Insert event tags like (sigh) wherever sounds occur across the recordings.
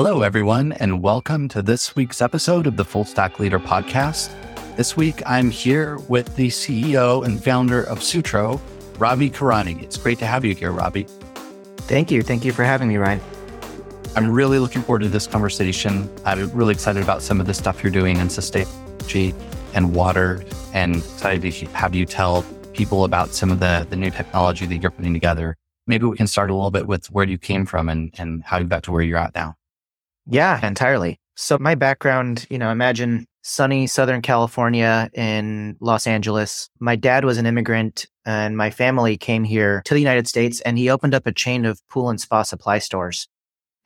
Hello, everyone, and welcome to this week's episode of the Full Stack Leader Podcast. This week, I'm here with the CEO and founder of Sutro, Ravi Kurani. It's great to have you here, Ravi. Thank you. Thank you for having me, Ryan. I'm really looking forward to this conversation. I'm really excited about some of the stuff you're doing in sustainability and water, and excited to have you tell people about some of the, the new technology that you're putting together. Maybe we can start a little bit with where you came from and, and how you got to where you're at now. Yeah, entirely. So my background, you know, imagine sunny Southern California in Los Angeles. My dad was an immigrant and my family came here to the United States and he opened up a chain of pool and spa supply stores.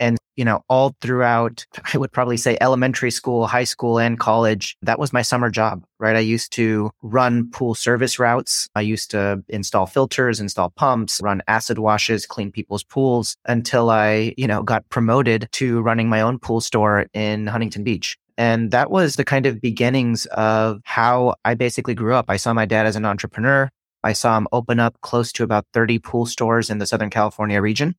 And, you know, all throughout, I would probably say elementary school, high school, and college, that was my summer job, right? I used to run pool service routes. I used to install filters, install pumps, run acid washes, clean people's pools until I, you know, got promoted to running my own pool store in Huntington Beach. And that was the kind of beginnings of how I basically grew up. I saw my dad as an entrepreneur. I saw him open up close to about 30 pool stores in the Southern California region.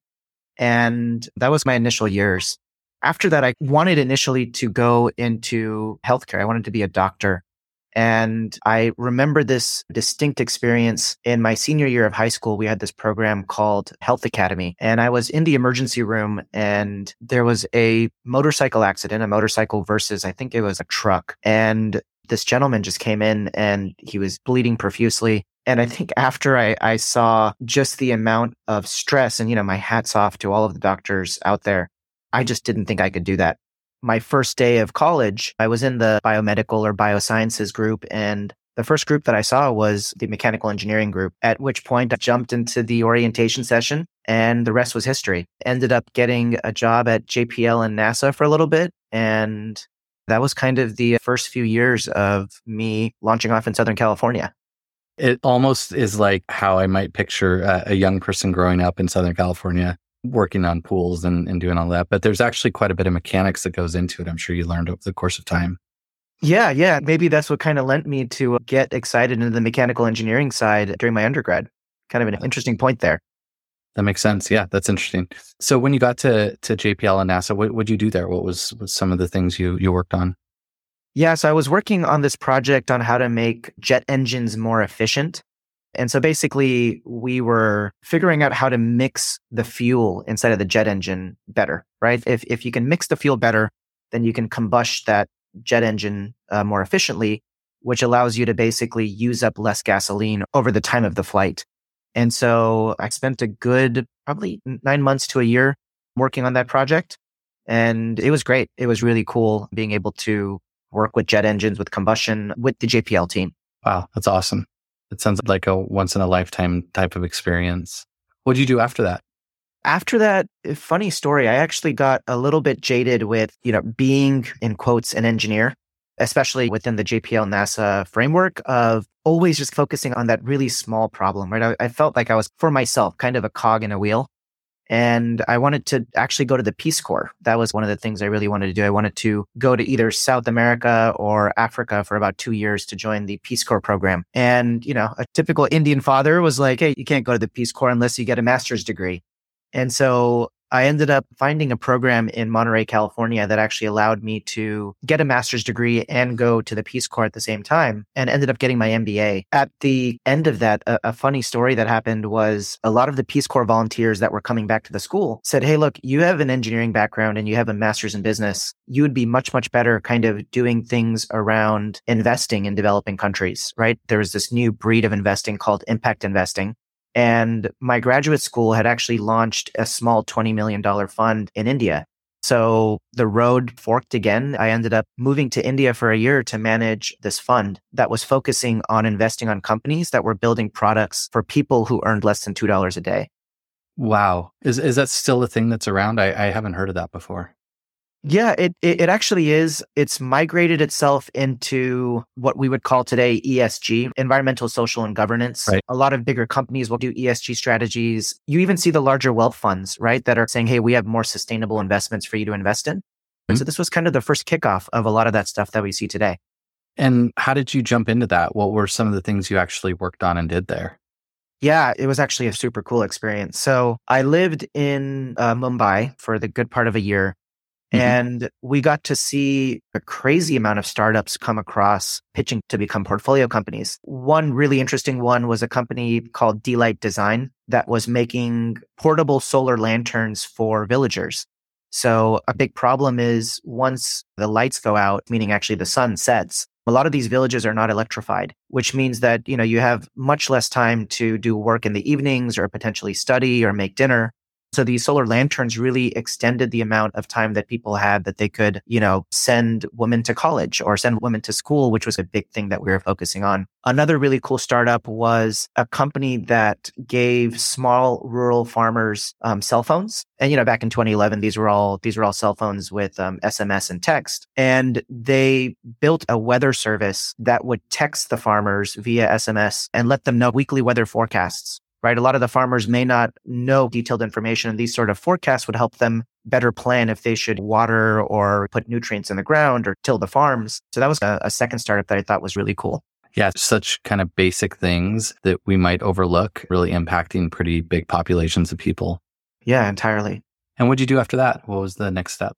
And that was my initial years. After that, I wanted initially to go into healthcare. I wanted to be a doctor. And I remember this distinct experience in my senior year of high school. We had this program called Health Academy and I was in the emergency room and there was a motorcycle accident, a motorcycle versus I think it was a truck. And this gentleman just came in and he was bleeding profusely. And I think after I, I saw just the amount of stress and, you know, my hats off to all of the doctors out there, I just didn't think I could do that. My first day of college, I was in the biomedical or biosciences group. And the first group that I saw was the mechanical engineering group, at which point I jumped into the orientation session and the rest was history. Ended up getting a job at JPL and NASA for a little bit. And that was kind of the first few years of me launching off in Southern California. It almost is like how I might picture a, a young person growing up in Southern California working on pools and, and doing all that. But there's actually quite a bit of mechanics that goes into it. I'm sure you learned over the course of time. Yeah, yeah. Maybe that's what kind of lent me to get excited into the mechanical engineering side during my undergrad. Kind of an interesting point there. That makes sense. Yeah, that's interesting. So when you got to to JPL and NASA, what would you do there? What was, was some of the things you you worked on? Yeah, so I was working on this project on how to make jet engines more efficient. And so basically, we were figuring out how to mix the fuel inside of the jet engine better, right? If, if you can mix the fuel better, then you can combust that jet engine uh, more efficiently, which allows you to basically use up less gasoline over the time of the flight. And so I spent a good probably nine months to a year working on that project. And it was great. It was really cool being able to work with jet engines, with combustion, with the JPL team. Wow, that's awesome. It sounds like a once in a lifetime type of experience. What did you do after that? After that, eh, funny story, I actually got a little bit jaded with, you know, being in quotes an engineer, especially within the JPL NASA framework of always just focusing on that really small problem, right? I, I felt like I was for myself kind of a cog in a wheel. And I wanted to actually go to the Peace Corps. That was one of the things I really wanted to do. I wanted to go to either South America or Africa for about two years to join the Peace Corps program. And, you know, a typical Indian father was like, Hey, you can't go to the Peace Corps unless you get a master's degree. And so I ended up finding a program in Monterey, California that actually allowed me to get a master's degree and go to the Peace Corps at the same time and ended up getting my MBA. At the end of that, a, a, funny story that happened was a lot of the Peace Corps volunteers that were coming back to the school said, Hey, look, you have an engineering background and you have a master's in business. You would be much, much better kind of doing things around investing in developing countries, right? There was this new breed of investing called impact investing and my graduate school had actually launched a small $20 million fund in India. So the road forked again. I ended up moving to India for a year to manage this fund that was focusing on investing on companies that were building products for people who earned less than $2 a day. Wow. Is, is that still a thing that's around? I, I haven't heard of that before. Yeah, it, it, it actually is. It's migrated itself into what we would call today ESG, environmental, social, and governance. Right. A lot of bigger companies will do ESG strategies. You even see the larger wealth funds, right, that are saying, "Hey, we have more sustainable investments for you to invest in." Mm-hmm. So this was kind of the first kickoff of a lot of that stuff that we see today. And how did you jump into that? What were some of the things you actually worked on and did there? Yeah, it was actually a super cool experience. So I lived in uh, Mumbai for the good part of a year Mm-hmm. And we got to see a crazy amount of startups come across pitching to become portfolio companies. One really interesting one was a company called D-Light Design that was making portable solar lanterns for villagers. So a big problem is once the lights go out, meaning actually the sun sets, a lot of these villages are not electrified, which means that, you know, you have much less time to do work in the evenings or potentially study or make dinner. So these solar lanterns really extended the amount of time that people had that they could, you know, send women to college or send women to school, which was a big thing that we were focusing on. Another really cool startup was a company that gave small rural farmers um, cell phones. And you know, back in 2011, these were all these were all cell phones with um, SMS and text. And they built a weather service that would text the farmers via SMS and let them know weekly weather forecasts right? A lot of the farmers may not know detailed information and these sort of forecasts would help them better plan if they should water or put nutrients in the ground or till the farms. So that was a, a second startup that I thought was really cool. Yeah, such kind of basic things that we might overlook, really impacting pretty big populations of people. Yeah, entirely. And what did you do after that? What was the next step?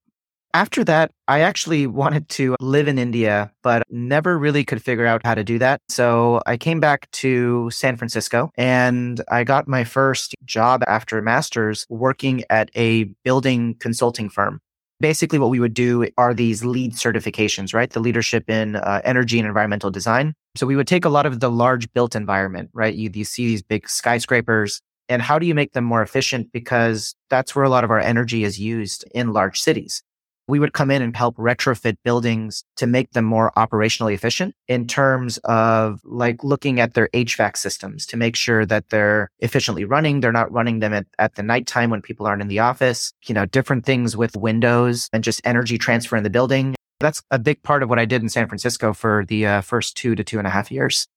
After that, I actually wanted to live in India, but never really could figure out how to do that. So I came back to San Francisco and I got my first job after a master's working at a building consulting firm. Basically, what we would do are these LEED certifications, right? The leadership in uh, energy and environmental design. So we would take a lot of the large built environment, right? You, you see these big skyscrapers, and how do you make them more efficient? Because that's where a lot of our energy is used in large cities we would come in and help retrofit buildings to make them more operationally efficient in terms of like looking at their HVAC systems to make sure that they're efficiently running. They're not running them at, at the nighttime when people aren't in the office, you know, different things with windows and just energy transfer in the building. That's a big part of what I did in San Francisco for the uh, first two to two and a half years.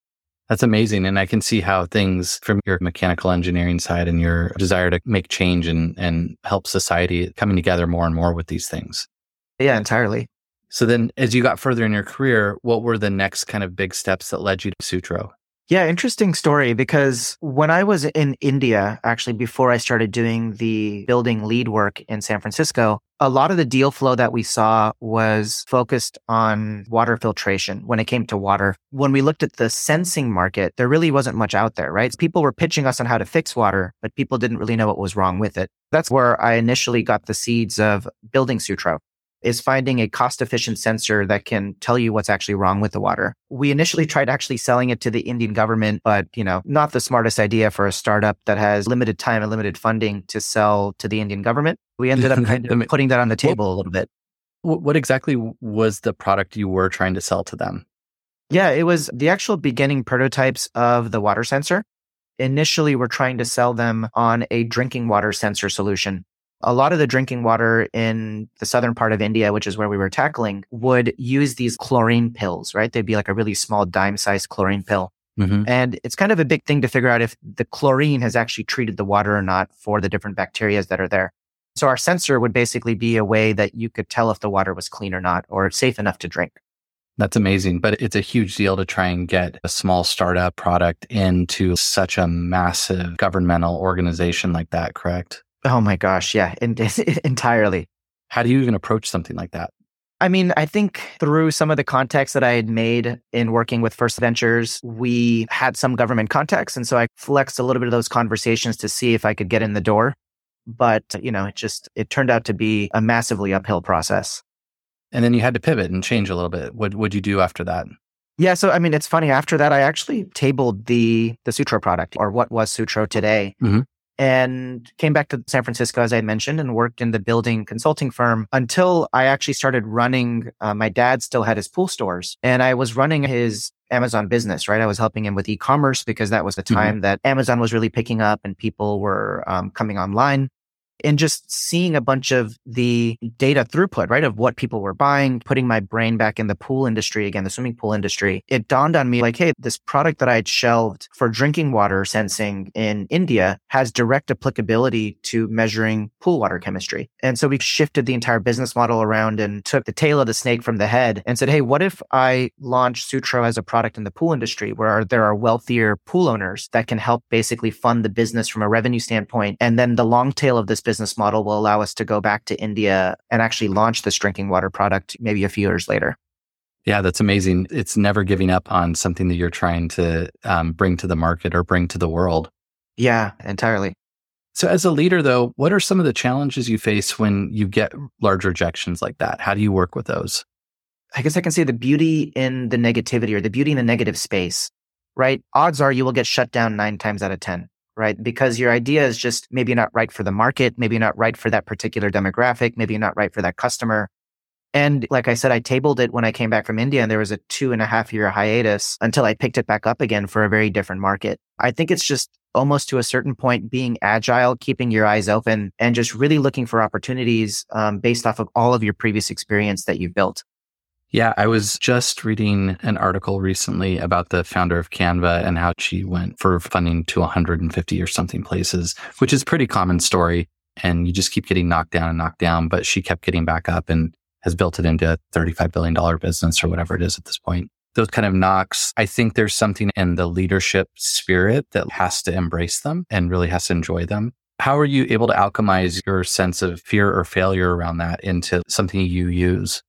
That's amazing. And I can see how things from your mechanical engineering side and your desire to make change and, and help society coming together more and more with these things. Yeah, entirely. So then as you got further in your career, what were the next kind of big steps that led you to Sutro? Yeah, interesting story because when I was in India, actually before I started doing the building LEED work in San Francisco, a lot of the deal flow that we saw was focused on water filtration when it came to water. When we looked at the sensing market, there really wasn't much out there, right? People were pitching us on how to fix water, but people didn't really know what was wrong with it. That's where I initially got the seeds of building Sutro is finding a cost efficient sensor that can tell you what's actually wrong with the water. We initially tried actually selling it to the Indian government, but you know, not the smartest idea for a startup that has limited time and limited funding to sell to the Indian government. We ended up (laughs) kind of putting that on the table a little bit. What exactly was the product you were trying to sell to them? Yeah, it was the actual beginning prototypes of the water sensor. Initially, we're trying to sell them on a drinking water sensor solution a lot of the drinking water in the southern part of India, which is where we were tackling, would use these chlorine pills, right? They'd be like a really small dime sized chlorine pill. Mm-hmm. And it's kind of a big thing to figure out if the chlorine has actually treated the water or not for the different bacteria that are there. So our sensor would basically be a way that you could tell if the water was clean or not, or safe enough to drink. That's amazing. But it's a huge deal to try and get a small startup product into such a massive governmental organization like that, correct? Oh my gosh. Yeah. (laughs) entirely. How do you even approach something like that? I mean, I think through some of the contacts that I had made in working with First Ventures, we had some government contacts. And so I flexed a little bit of those conversations to see if I could get in the door. But, you know, it just, it turned out to be a massively uphill process. And then you had to pivot and change a little bit. What would you do after that? Yeah, so I mean, it's funny. After that, I actually tabled the the Sutro product, or what was Sutro today, mm-hmm and came back to San Francisco, as I mentioned, and worked in the building consulting firm until I actually started running. Uh, my dad still had his pool stores and I was running his Amazon business, right? I was helping him with e-commerce because that was the mm-hmm. time mm-hmm. that Amazon was really picking up and people were um, coming online and just seeing a bunch of the data throughput, right, of what people were buying, putting my brain back in the pool industry again, the swimming pool industry, it dawned on me like, hey, this product that I had shelved for drinking water sensing in India has direct applicability to measuring pool water chemistry. And so we shifted the entire business model around and took the tail of the snake from the head and said, hey, what if I launch Sutro as a product in the pool industry where there are wealthier pool owners that can help basically fund the business from a revenue standpoint? And then the long tail of this business model will allow us to go back to India and actually launch this drinking water product maybe a few years later. Yeah, that's amazing. It's never giving up on something that you're trying to um, bring to the market or bring to the world. Yeah, entirely. So, as a leader, though, what are some of the challenges you face when you get large rejections like that? How do you work with those? I guess I can say the beauty in the negativity or the beauty in the negative space, right? Odds are you will get shut down nine times out of 10, right? Because your idea is just maybe not right for the market, maybe not right for that particular demographic, maybe not right for that customer. And like I said, I tabled it when I came back from India and there was a two and a half year hiatus until I picked it back up again for a very different market. I think it's just almost to a certain point being agile, keeping your eyes open and just really looking for opportunities um, based off of all of your previous experience that you've built. Yeah, I was just reading an article recently about the founder of Canva and how she went for funding to 150 or something places, which is pretty common story. And you just keep getting knocked down and knocked down, but she kept getting back up and has built it into a $35 billion business or whatever it is at this point. Those kind of knocks, I think there's something in the leadership spirit that has to embrace them and really has to enjoy them. How are you able to alchemize your sense of fear or failure around that into something you use?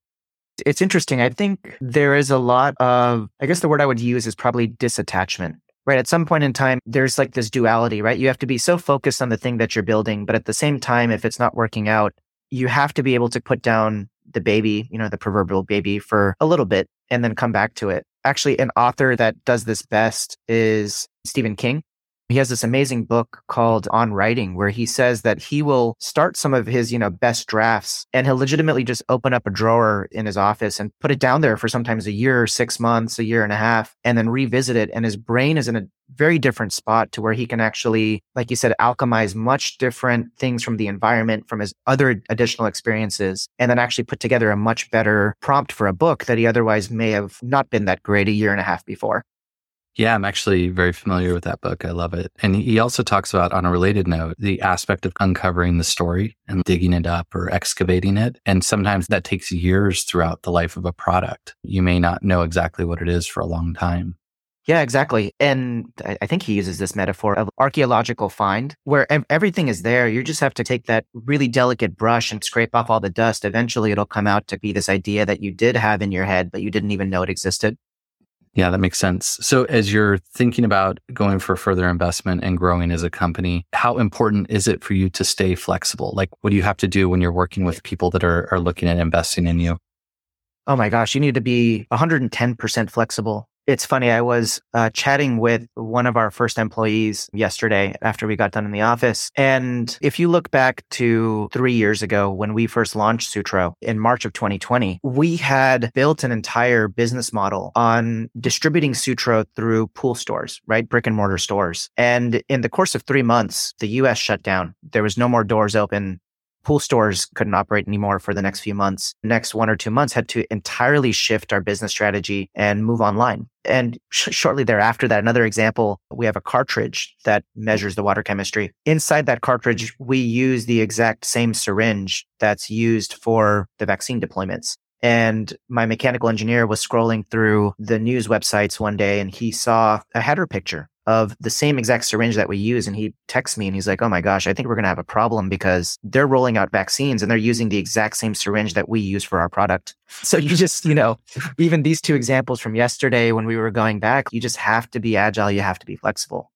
It's interesting. I think there is a lot of, I guess the word I would use is probably disattachment. Right. At some point in time, there's like this duality, right? You have to be so focused on the thing that you're building. But at the same time, if it's not working out, you have to be able to put down the baby, you know, the proverbial baby for a little bit and then come back to it. Actually, an author that does this best is Stephen King. He has this amazing book called On Writing where he says that he will start some of his, you know, best drafts and he'll legitimately just open up a drawer in his office and put it down there for sometimes a year, six months, a year and a half, and then revisit it. And his brain is in a very different spot to where he can actually, like you said, alchemize much different things from the environment, from his other additional experiences, and then actually put together a much better prompt for a book that he otherwise may have not been that great a year and a half before. Yeah, I'm actually very familiar with that book. I love it. And he also talks about, on a related note, the aspect of uncovering the story and digging it up or excavating it. And sometimes that takes years throughout the life of a product. You may not know exactly what it is for a long time. Yeah, exactly. And I think he uses this metaphor of archaeological find where everything is there. You just have to take that really delicate brush and scrape off all the dust. Eventually, it'll come out to be this idea that you did have in your head, but you didn't even know it existed. Yeah, that makes sense. So, as you're thinking about going for further investment and growing as a company, how important is it for you to stay flexible? Like, what do you have to do when you're working with people that are, are looking at investing in you? Oh my gosh, you need to be 110% flexible. It's funny. I was uh, chatting with one of our first employees yesterday after we got done in the office. And if you look back to three years ago when we first launched Sutro in March of 2020, we had built an entire business model on distributing Sutro through pool stores, right? Brick and mortar stores. And in the course of three months, the US shut down. There was no more doors open pool stores couldn't operate anymore for the next few months. Next one or two months had to entirely shift our business strategy and move online. And sh- shortly thereafter, that another example, we have a cartridge that measures the water chemistry. Inside that cartridge, we use the exact same syringe that's used for the vaccine deployments. And my mechanical engineer was scrolling through the news websites one day and he saw a header picture of the same exact syringe that we use. And he texts me and he's like, Oh my gosh, I think we're going to have a problem because they're rolling out vaccines and they're using the exact same syringe that we use for our product. (laughs) So you just, you know, even these two examples from yesterday when we were going back, you just have to be agile. You have to be flexible.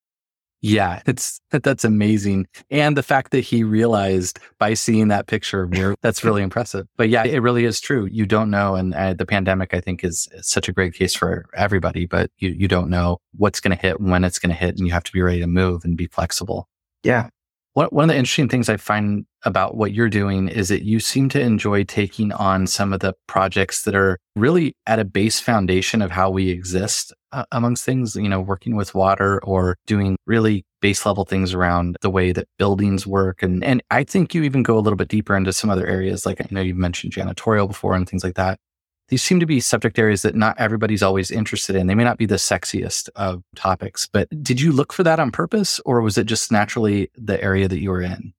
Yeah, it's that's amazing. And the fact that he realized by seeing that picture that's really impressive. But yeah, it really is true. You don't know. And uh, the pandemic, I think, is, such a great case for everybody, but you, you don't know what's going to hit, when it's going to hit, and you have to be ready to move and be flexible. Yeah. What, one of the interesting things I find about what you're doing is that you seem to enjoy taking on some of the projects that are really at a base foundation of how we exist uh, amongst things, you know, working with water or doing really base level things around the way that buildings work. And, and I think you even go a little bit deeper into some other areas. Like I know you've mentioned janitorial before and things like that these seem to be subject areas that not everybody's always interested in. They may not be the sexiest of topics, but did you look for that on purpose or was it just naturally the area that you were in?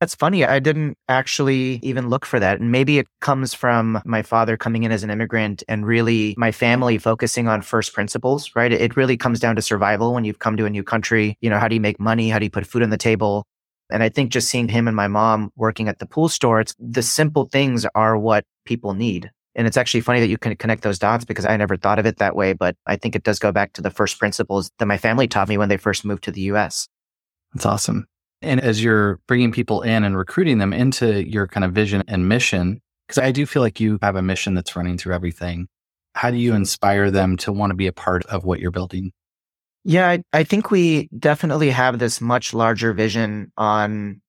That's funny. I didn't actually even look for that. And maybe it comes from my father coming in as an immigrant and really my family focusing on first principles, right? It really comes down to survival when you've come to a new country. You know, how do you make money? How do you put food on the table? And I think just seeing him and my mom working at the pool store, it's the simple things are what people need. And it's actually funny that you can connect those dots because I never thought of it that way. But I think it does go back to the first principles that my family taught me when they first moved to the US. That's awesome. And as you're bringing people in and recruiting them into your kind of vision and mission, because I do feel like you have a mission that's running through everything. How do you inspire them to want to be a part of what you're building? Yeah, I, I think we definitely have this much larger vision on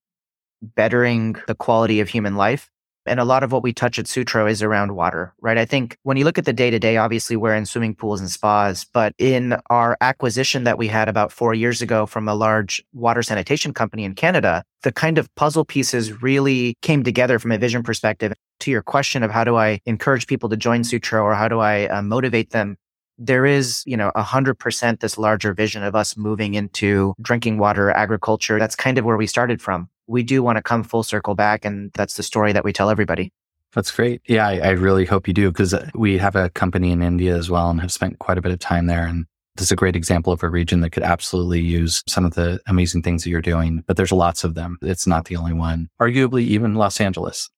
bettering the quality of human life. And a lot of what we touch at Sutro is around water, right? I think when you look at the day to day, obviously we're in swimming pools and spas, but in our acquisition that we had about four years ago from a large water sanitation company in Canada, the kind of puzzle pieces really came together from a vision perspective. To your question of how do I encourage people to join Sutro or how do I uh, motivate them? There is, you know, a hundred percent this larger vision of us moving into drinking water, agriculture. That's kind of where we started from we do want to come full circle back. And that's the story that we tell everybody. That's great. Yeah, I, I really hope you do because uh, we have a company in India as well and have spent quite a bit of time there. And this is a great example of a region that could absolutely use some of the amazing things that you're doing, but there's lots of them. It's not the only one. Arguably, even Los Angeles.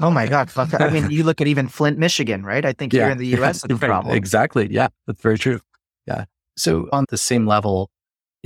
Oh my God. I mean, you look at even Flint, Michigan, right? I think yeah. here in the US, (laughs) it's a problem. Exactly. Yeah, that's very true. Yeah. So, on the same level,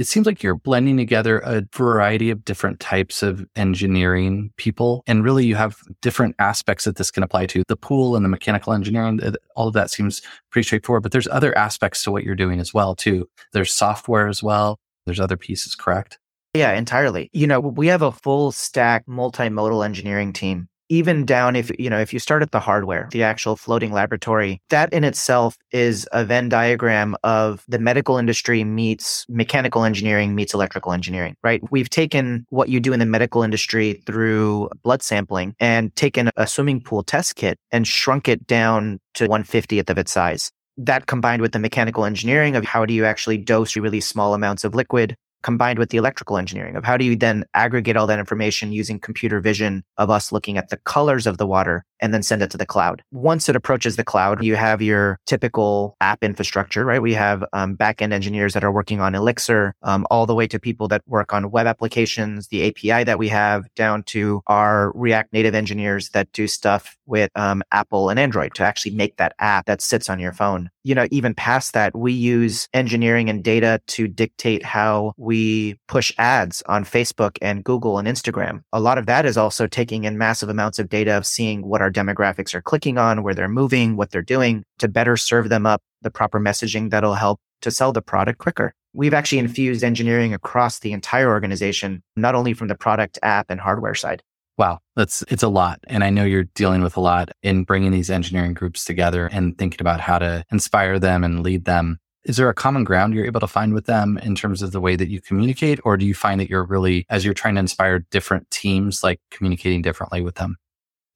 it seems like you're blending together a variety of different types of engineering people. And really, you have different aspects that this can apply to the pool and the mechanical engineering. All of that seems pretty straightforward, but there's other aspects to what you're doing as well, too. There's software as well. There's other pieces, correct? Yeah, entirely. You know, we have a full stack multimodal engineering team even down if you know if you start at the hardware the actual floating laboratory that in itself is a venn diagram of the medical industry meets mechanical engineering meets electrical engineering right? We've taken what you do in the medical industry through blood sampling and taken a swimming pool test kit and shrunk it down to 150th of its size. That combined with the mechanical engineering of how do you actually dose really small amounts of liquid combined with the electrical engineering of how do you then aggregate all that information using computer vision of us looking at the colors of the water and then send it to the cloud. Once it approaches the cloud, you have your typical app infrastructure, right? We have um, backend engineers that are working on Elixir, um, all the way to people that work on web applications, the API that we have, down to our React Native engineers that do stuff with um, Apple and Android to actually make that app that sits on your phone. You know, even past that, we use engineering and data to dictate how we push ads on Facebook and Google and Instagram. A lot of that is also taking in massive amounts of data of seeing what our demographics are clicking on, where they're moving, what they're doing to better serve them up the proper messaging that'll help to sell the product quicker. We've actually infused engineering across the entire organization, not only from the product, app, and hardware side. Wow, that's it's a lot. And I know you're dealing with a lot in bringing these engineering groups together and thinking about how to inspire them and lead them. Is there a common ground you're able to find with them in terms of the way that you communicate? Or do you find that you're really, as you're trying to inspire different teams, like communicating differently with them?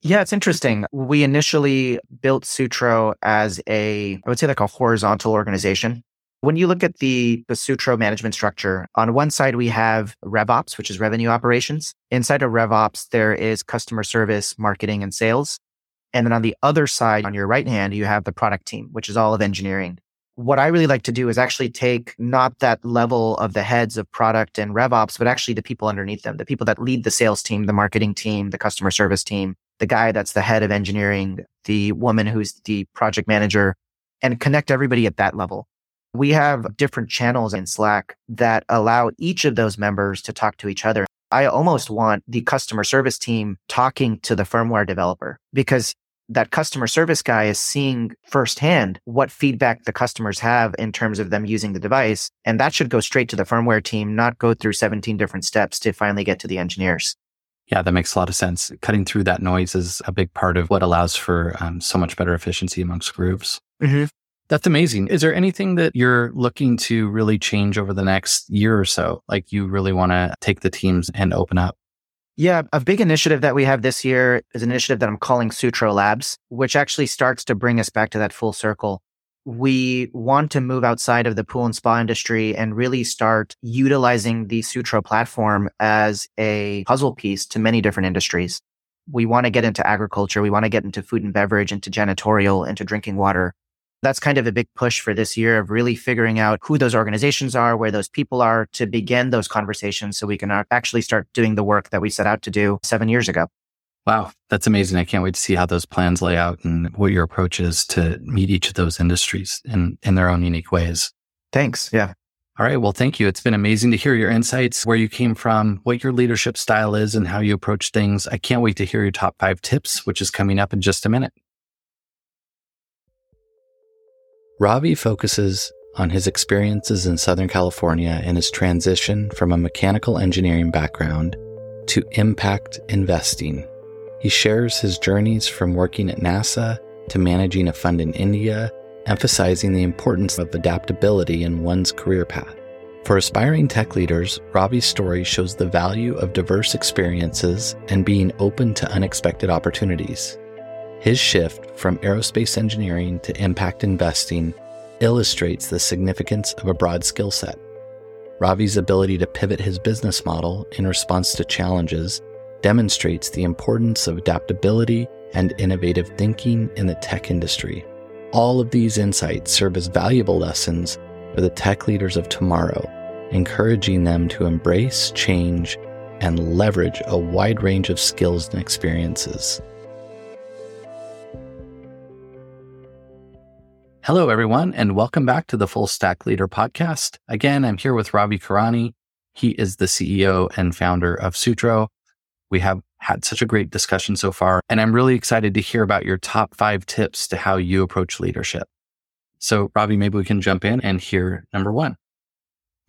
Yeah, it's interesting. We initially built Sutro as a, I would say like a horizontal organization. When you look at the, the Sutro management structure, on one side, we have RevOps, which is revenue operations. Inside of RevOps, there is customer service, marketing, and sales. And then on the other side, on your right hand, you have the product team, which is all of engineering. What I really like to do is actually take not that level of the heads of product and RevOps, but actually the people underneath them, the people that lead the sales team, the marketing team, the customer service team, the guy that's the head of engineering, the woman who's the project manager, and connect everybody at that level. We have different channels in Slack that allow each of those members to talk to each other. I almost want the customer service team talking to the firmware developer because that customer service guy is seeing firsthand what feedback the customers have in terms of them using the device. And that should go straight to the firmware team, not go through 17 different steps to finally get to the engineers. Yeah, that makes a lot of sense. Cutting through that noise is a big part of what allows for um, so much better efficiency amongst groups. Mm-hmm. That's amazing. Is there anything that you're looking to really change over the next year or so? Like you really want to take the teams and open up? Yeah, a big initiative that we have this year is an initiative that I'm calling Sutro Labs, which actually starts to bring us back to that full circle we want to move outside of the pool and spa industry and really start utilizing the Sutro platform as a puzzle piece to many different industries. We want to get into agriculture. We want to get into food and beverage, into janitorial, into drinking water. That's kind of a big push for this year of really figuring out who those organizations are, where those people are to begin those conversations so we can uh, actually start doing the work that we set out to do seven years ago. Wow, that's amazing. I can't wait to see how those plans lay out and what your approach is to meet each of those industries in, in their own unique ways. Thanks. Yeah. All right. Well, thank you. It's been amazing to hear your insights, where you came from, what your leadership style is, and how you approach things. I can't wait to hear your top five tips, which is coming up in just a minute. Ravi focuses on his experiences in Southern California and his transition from a mechanical engineering background to impact investing. He shares his journeys from working at NASA to managing a fund in India emphasizing the importance of adaptability in one's career path. For aspiring tech leaders, Ravi's story shows the value of diverse experiences and being open to unexpected opportunities. His shift from aerospace engineering to impact investing illustrates the significance of a broad skill set. Ravi's ability to pivot his business model in response to challenges demonstrates the importance of adaptability and innovative thinking in the tech industry. All of these insights serve as valuable lessons for the tech leaders of tomorrow, encouraging them to embrace change and leverage a wide range of skills and experiences. Hello, everyone, and welcome back to the Full Stack Leader podcast. Again, I'm here with Ravi Kurani. He is the CEO and founder of Sutro. We have had such a great discussion so far. And I'm really excited to hear about your top five tips to how you approach leadership. So, Ravi, maybe we can jump in and hear number one.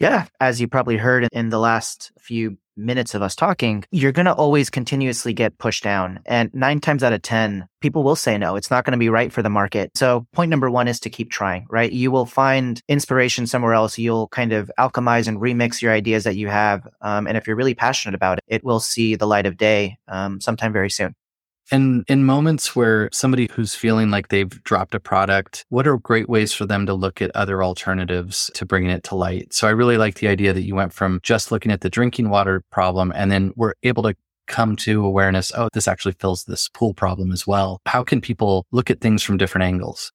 Yeah. As you probably heard in the last few minutes of us talking, you're going to always continuously get pushed down. And nine times out of 10, people will say no. It's not going to be right for the market. So point number one is to keep trying, right? You will find inspiration somewhere else. You'll kind of alchemize and remix your ideas that you have. Um, and if you're really passionate about it, it will see the light of day um, sometime very soon. And in moments where somebody who's feeling like they've dropped a product, what are great ways for them to look at other alternatives to bringing it to light? So I really like the idea that you went from just looking at the drinking water problem and then we're able to come to awareness, oh, this actually fills this pool problem as well. How can people look at things from different angles?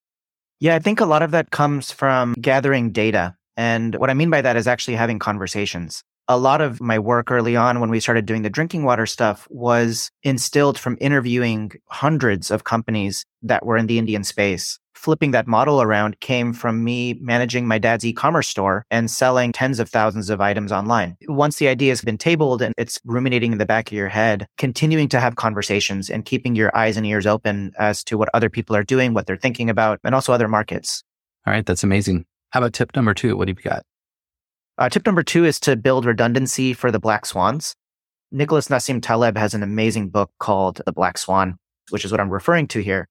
Yeah, I think a lot of that comes from gathering data. And what I mean by that is actually having conversations a lot of my work early on when we started doing the drinking water stuff was instilled from interviewing hundreds of companies that were in the Indian space. Flipping that model around came from me managing my dad's e-commerce store and selling tens of thousands of items online. Once the idea has been tabled and it's ruminating in the back of your head, continuing to have conversations and keeping your eyes and ears open as to what other people are doing, what they're thinking about, and also other markets. All right. That's amazing. How about tip number two? What have you got? Uh, tip number two is to build redundancy for the black swans. Nicholas Nassim Taleb has an amazing book called The Black Swan, which is what I'm referring to here.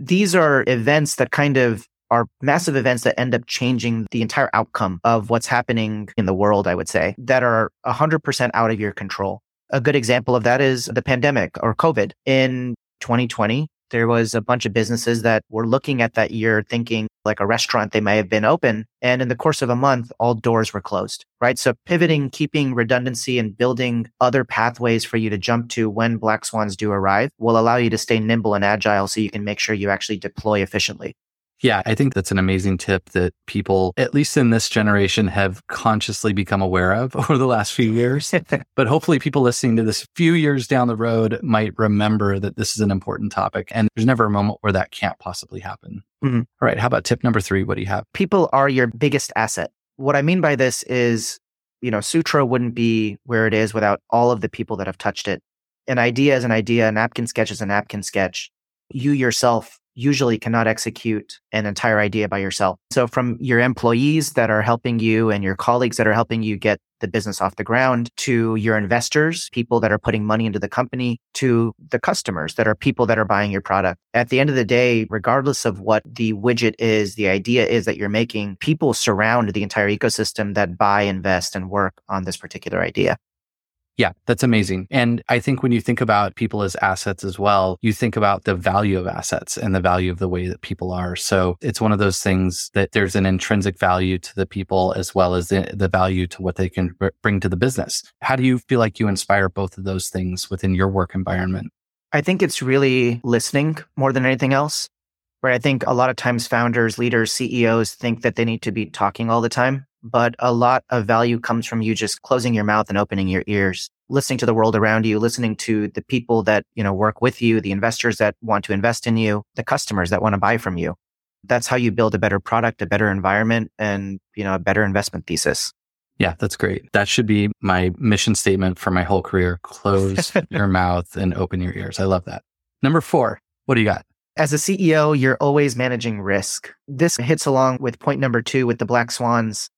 These are events that kind of are massive events that end up changing the entire outcome of what's happening in the world, I would say, that are 100% out of your control. A good example of that is the pandemic or COVID. In 2020, there was a bunch of businesses that were looking at that year thinking like a restaurant, they may have been open. And in the course of a month, all doors were closed, right? So pivoting, keeping redundancy and building other pathways for you to jump to when black swans do arrive will allow you to stay nimble and agile so you can make sure you actually deploy efficiently. Yeah, I think that's an amazing tip that people, at least in this generation, have consciously become aware of (laughs) over the last few years. (laughs) but hopefully, people listening to this few years down the road might remember that this is an important topic. And there's never a moment where that can't possibly happen. Mm-hmm. All right. How about tip number three? What do you have? People are your biggest asset. What I mean by this is, you know, Sutro wouldn't be where it is without all of the people that have touched it. An idea is an idea, a napkin sketch is a napkin sketch. You yourself usually cannot execute an entire idea by yourself. So from your employees that are helping you and your colleagues that are helping you get the business off the ground to your investors, people that are putting money into the company to the customers that are people that are buying your product. At the end of the day, regardless of what the widget is, the idea is that you're making, people surround the entire ecosystem that buy, invest and work on this particular idea. Yeah, that's amazing. And I think when you think about people as assets as well, you think about the value of assets and the value of the way that people are. So it's one of those things that there's an intrinsic value to the people as well as the, the value to what they can bring to the business. How do you feel like you inspire both of those things within your work environment? I think it's really listening more than anything else. Right. I think a lot of times founders, leaders, CEOs think that they need to be talking all the time, but a lot of value comes from you just closing your mouth and opening your ears, listening to the world around you, listening to the people that, you know, work with you, the investors that want to invest in you, the customers that want to buy from you. That's how you build a better product, a better environment and, you know, a better investment thesis. Yeah, that's great. That should be my mission statement for my whole career. Close (laughs) your mouth and open your ears. I love that. Number four, what do you got? As a CEO, you're always managing risk. This hits along with point number two with the black swans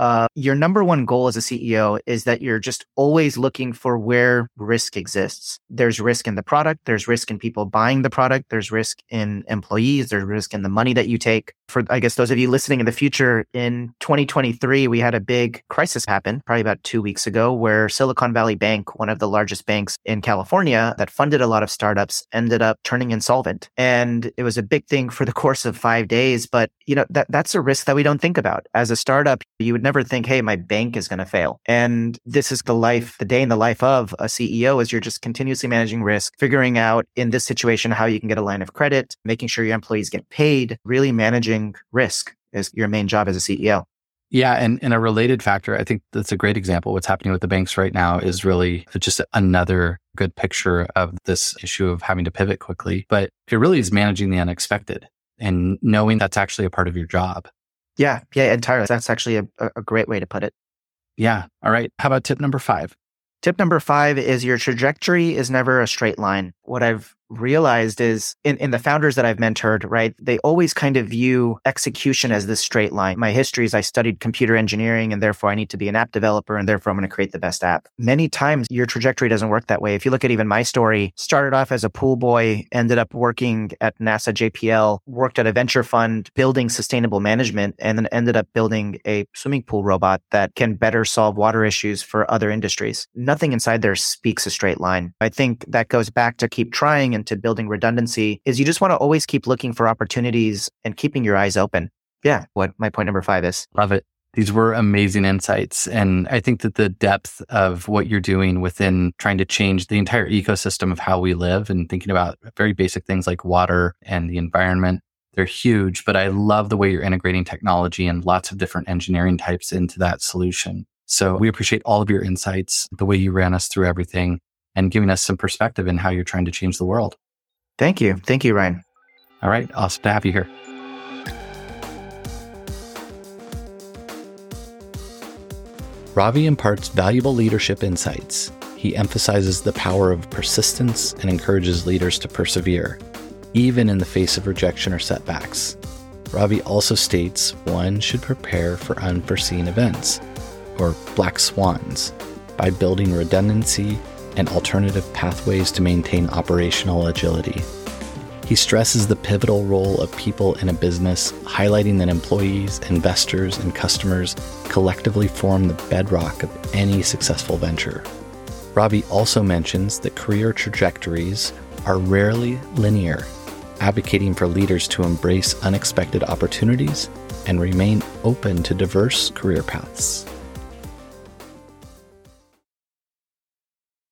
uh, your number one goal as a CEO is that you're just always looking for where risk exists. There's risk in the product. There's risk in people buying the product. There's risk in employees. There's risk in the money that you take. For, I guess, those of you listening in the future, in 2023, we had a big crisis happen probably about two weeks ago where Silicon Valley Bank, one of the largest banks in California that funded a lot of startups, ended up turning insolvent. And it was a big thing for the course of five days. But, you know, that, that's a risk that we don't think about. As a startup, you would never never think, hey, my bank is going to fail. And this is the life, the day in the life of a CEO is you're just continuously managing risk, figuring out in this situation how you can get a line of credit, making sure your employees get paid, really managing risk is your main job as a CEO. Yeah. And, and a related factor, I think that's a great example. What's happening with the banks right now is really just another good picture of this issue of having to pivot quickly. But it really is managing the unexpected and knowing that's actually a part of your job. Yeah, yeah, entirely. That's actually a, a great way to put it. Yeah. All right. How about tip number five? Tip number five is your trajectory is never a straight line. What I've realized is in, in the founders that I've mentored, right, they always kind of view execution as this straight line. My history is I studied computer engineering and therefore I need to be an app developer and therefore I'm going to create the best app. Many times your trajectory doesn't work that way. If you look at even my story, started off as a pool boy, ended up working at NASA JPL, worked at a venture fund building sustainable management, and then ended up building a swimming pool robot that can better solve water issues for other industries. Nothing inside there speaks a straight line. I think that goes back to keep trying into building redundancy is you just want to always keep looking for opportunities and keeping your eyes open. Yeah, what my point number five is. Love it. These were amazing insights. And I think that the depth of what you're doing within trying to change the entire ecosystem of how we live and thinking about very basic things like water and the environment, they're huge. But I love the way you're integrating technology and lots of different engineering types into that solution. So we appreciate all of your insights, the way you ran us through everything and giving us some perspective in how you're trying to change the world. Thank you. Thank you, Ryan. All right. Awesome to have you here. Ravi imparts valuable leadership insights. He emphasizes the power of persistence and encourages leaders to persevere, even in the face of rejection or setbacks. Ravi also states one should prepare for unforeseen events, or black swans, by building redundancy and alternative pathways to maintain operational agility. He stresses the pivotal role of people in a business, highlighting that employees, investors, and customers collectively form the bedrock of any successful venture. Ravi also mentions that career trajectories are rarely linear, advocating for leaders to embrace unexpected opportunities and remain open to diverse career paths.